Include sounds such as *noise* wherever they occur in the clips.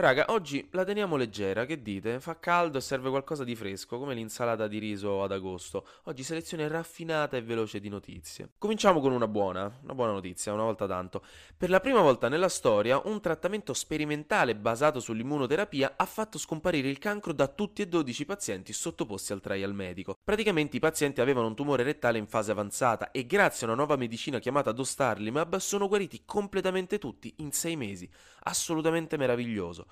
Raga, oggi la teniamo leggera, che dite? Fa caldo e serve qualcosa di fresco, come l'insalata di riso ad agosto. Oggi selezione raffinata e veloce di notizie. Cominciamo con una buona, una buona notizia, una volta tanto. Per la prima volta nella storia, un trattamento sperimentale basato sull'immunoterapia ha fatto scomparire il cancro da tutti e 12 pazienti sottoposti al trial medico. Praticamente i pazienti avevano un tumore rettale in fase avanzata e grazie a una nuova medicina chiamata Dostarlimab sono guariti completamente tutti in 6 mesi. Assolutamente meraviglioso.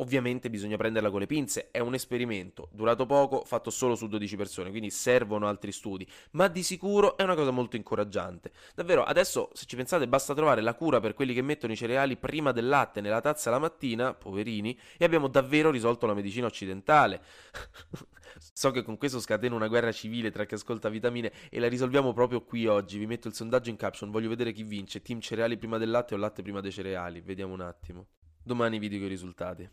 Ovviamente bisogna prenderla con le pinze, è un esperimento, durato poco, fatto solo su 12 persone, quindi servono altri studi, ma di sicuro è una cosa molto incoraggiante. Davvero, adesso se ci pensate basta trovare la cura per quelli che mettono i cereali prima del latte nella tazza la mattina, poverini, e abbiamo davvero risolto la medicina occidentale. *laughs* so che con questo scatena una guerra civile tra chi ascolta vitamine e la risolviamo proprio qui oggi. Vi metto il sondaggio in caption, voglio vedere chi vince, team cereali prima del latte o latte prima dei cereali, vediamo un attimo. Domani vi dico i risultati.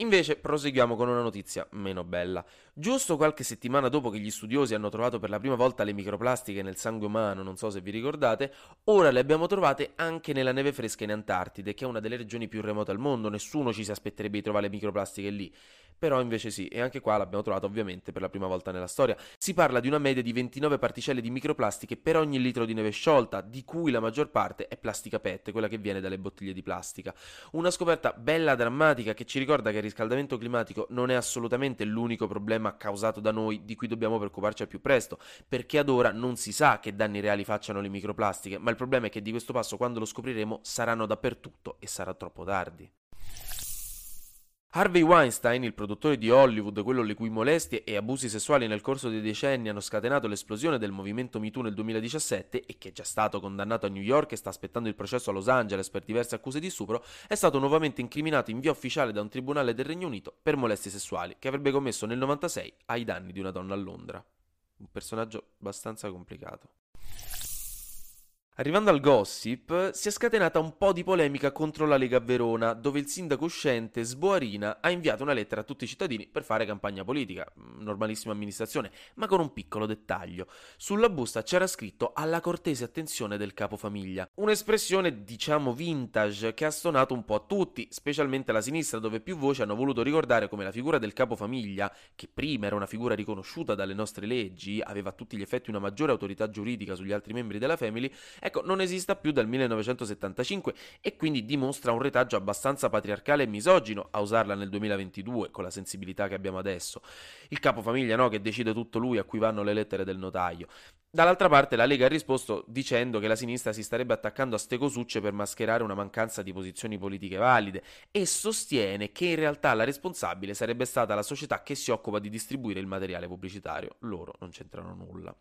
Invece proseguiamo con una notizia meno bella. Giusto qualche settimana dopo che gli studiosi hanno trovato per la prima volta le microplastiche nel sangue umano, non so se vi ricordate, ora le abbiamo trovate anche nella neve fresca in Antartide, che è una delle regioni più remote al mondo, nessuno ci si aspetterebbe di trovare le microplastiche lì però invece sì, e anche qua l'abbiamo trovato ovviamente per la prima volta nella storia. Si parla di una media di 29 particelle di microplastiche per ogni litro di neve sciolta, di cui la maggior parte è plastica PET, quella che viene dalle bottiglie di plastica. Una scoperta bella drammatica che ci ricorda che riscaldamento climatico non è assolutamente l'unico problema causato da noi di cui dobbiamo preoccuparci al più presto, perché ad ora non si sa che danni reali facciano le microplastiche, ma il problema è che di questo passo quando lo scopriremo saranno dappertutto e sarà troppo tardi. Harvey Weinstein, il produttore di Hollywood, quello le cui molestie e abusi sessuali nel corso dei decenni hanno scatenato l'esplosione del movimento MeToo nel 2017 e che è già stato condannato a New York e sta aspettando il processo a Los Angeles per diverse accuse di stupro, è stato nuovamente incriminato in via ufficiale da un tribunale del Regno Unito per molestie sessuali che avrebbe commesso nel 96 ai danni di una donna a Londra. Un personaggio abbastanza complicato. Arrivando al gossip, si è scatenata un po' di polemica contro la Lega Verona, dove il sindaco uscente Sboarina ha inviato una lettera a tutti i cittadini per fare campagna politica, mm, normalissima amministrazione, ma con un piccolo dettaglio. Sulla busta c'era scritto alla cortese attenzione del capofamiglia, un'espressione diciamo vintage che ha stonato un po' a tutti, specialmente alla sinistra, dove più voci hanno voluto ricordare come la figura del capofamiglia, che prima era una figura riconosciuta dalle nostre leggi, aveva a tutti gli effetti una maggiore autorità giuridica sugli altri membri della family, ecco, non esista più dal 1975 e quindi dimostra un retaggio abbastanza patriarcale e misogino a usarla nel 2022 con la sensibilità che abbiamo adesso. Il capofamiglia, no, che decide tutto lui, a cui vanno le lettere del notaio. Dall'altra parte la Lega ha risposto dicendo che la sinistra si starebbe attaccando a ste cosucce per mascherare una mancanza di posizioni politiche valide e sostiene che in realtà la responsabile sarebbe stata la società che si occupa di distribuire il materiale pubblicitario. Loro non c'entrano nulla.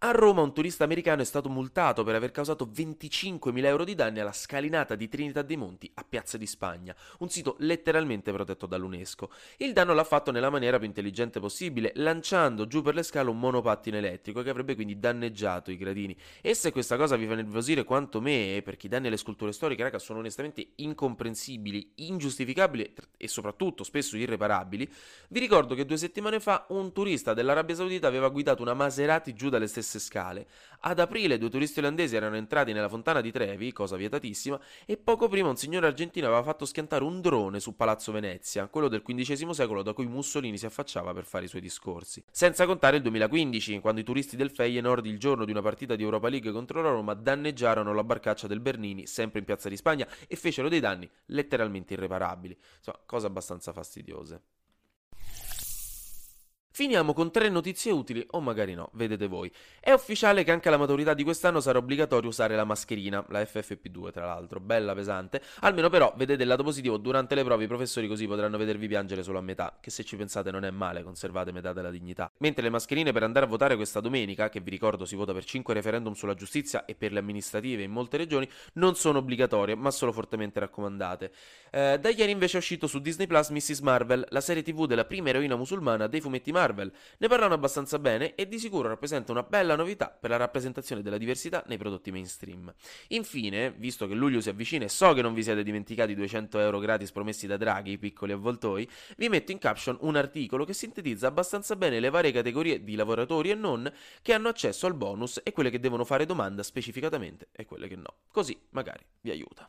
A Roma un turista americano è stato multato per aver causato 25.000 euro di danni alla scalinata di Trinità dei Monti a Piazza di Spagna, un sito letteralmente protetto dall'UNESCO. Il danno l'ha fatto nella maniera più intelligente possibile, lanciando giù per le scale un monopattino elettrico che avrebbe quindi danneggiato i gradini. E se questa cosa vi fa nervosire quanto me, perché i danni alle sculture storiche, raga, sono onestamente incomprensibili, ingiustificabili e soprattutto spesso irreparabili, vi ricordo che due settimane fa un turista dell'Arabia Saudita aveva guidato una Maserati giù dalle stesse stesse scale. Ad aprile due turisti olandesi erano entrati nella fontana di Trevi, cosa vietatissima, e poco prima un signore argentino aveva fatto schiantare un drone su Palazzo Venezia, quello del XV secolo da cui Mussolini si affacciava per fare i suoi discorsi. Senza contare il 2015, quando i turisti del Feyenoord il giorno di una partita di Europa League contro la Roma danneggiarono la barcaccia del Bernini, sempre in Piazza di Spagna, e fecero dei danni letteralmente irreparabili. Insomma, cose abbastanza fastidiose. Finiamo con tre notizie utili, o magari no, vedete voi. È ufficiale che anche alla maturità di quest'anno sarà obbligatorio usare la mascherina, la FFP2 tra l'altro, bella pesante. Almeno però vedete il lato positivo, durante le prove i professori così potranno vedervi piangere solo a metà, che se ci pensate non è male, conservate metà della dignità. Mentre le mascherine per andare a votare questa domenica, che vi ricordo si vota per 5 referendum sulla giustizia e per le amministrative in molte regioni, non sono obbligatorie, ma solo fortemente raccomandate. Eh, da ieri invece è uscito su Disney Plus Mrs. Marvel, la serie tv della prima eroina musulmana dei fumetti Marvel Marvel. Ne parlano abbastanza bene e di sicuro rappresenta una bella novità per la rappresentazione della diversità nei prodotti mainstream. Infine, visto che luglio si avvicina e so che non vi siete dimenticati i 200 euro gratis promessi da Draghi, piccoli avvoltoi, vi metto in caption un articolo che sintetizza abbastanza bene le varie categorie di lavoratori e non che hanno accesso al bonus e quelle che devono fare domanda specificatamente e quelle che no. Così magari vi aiuta.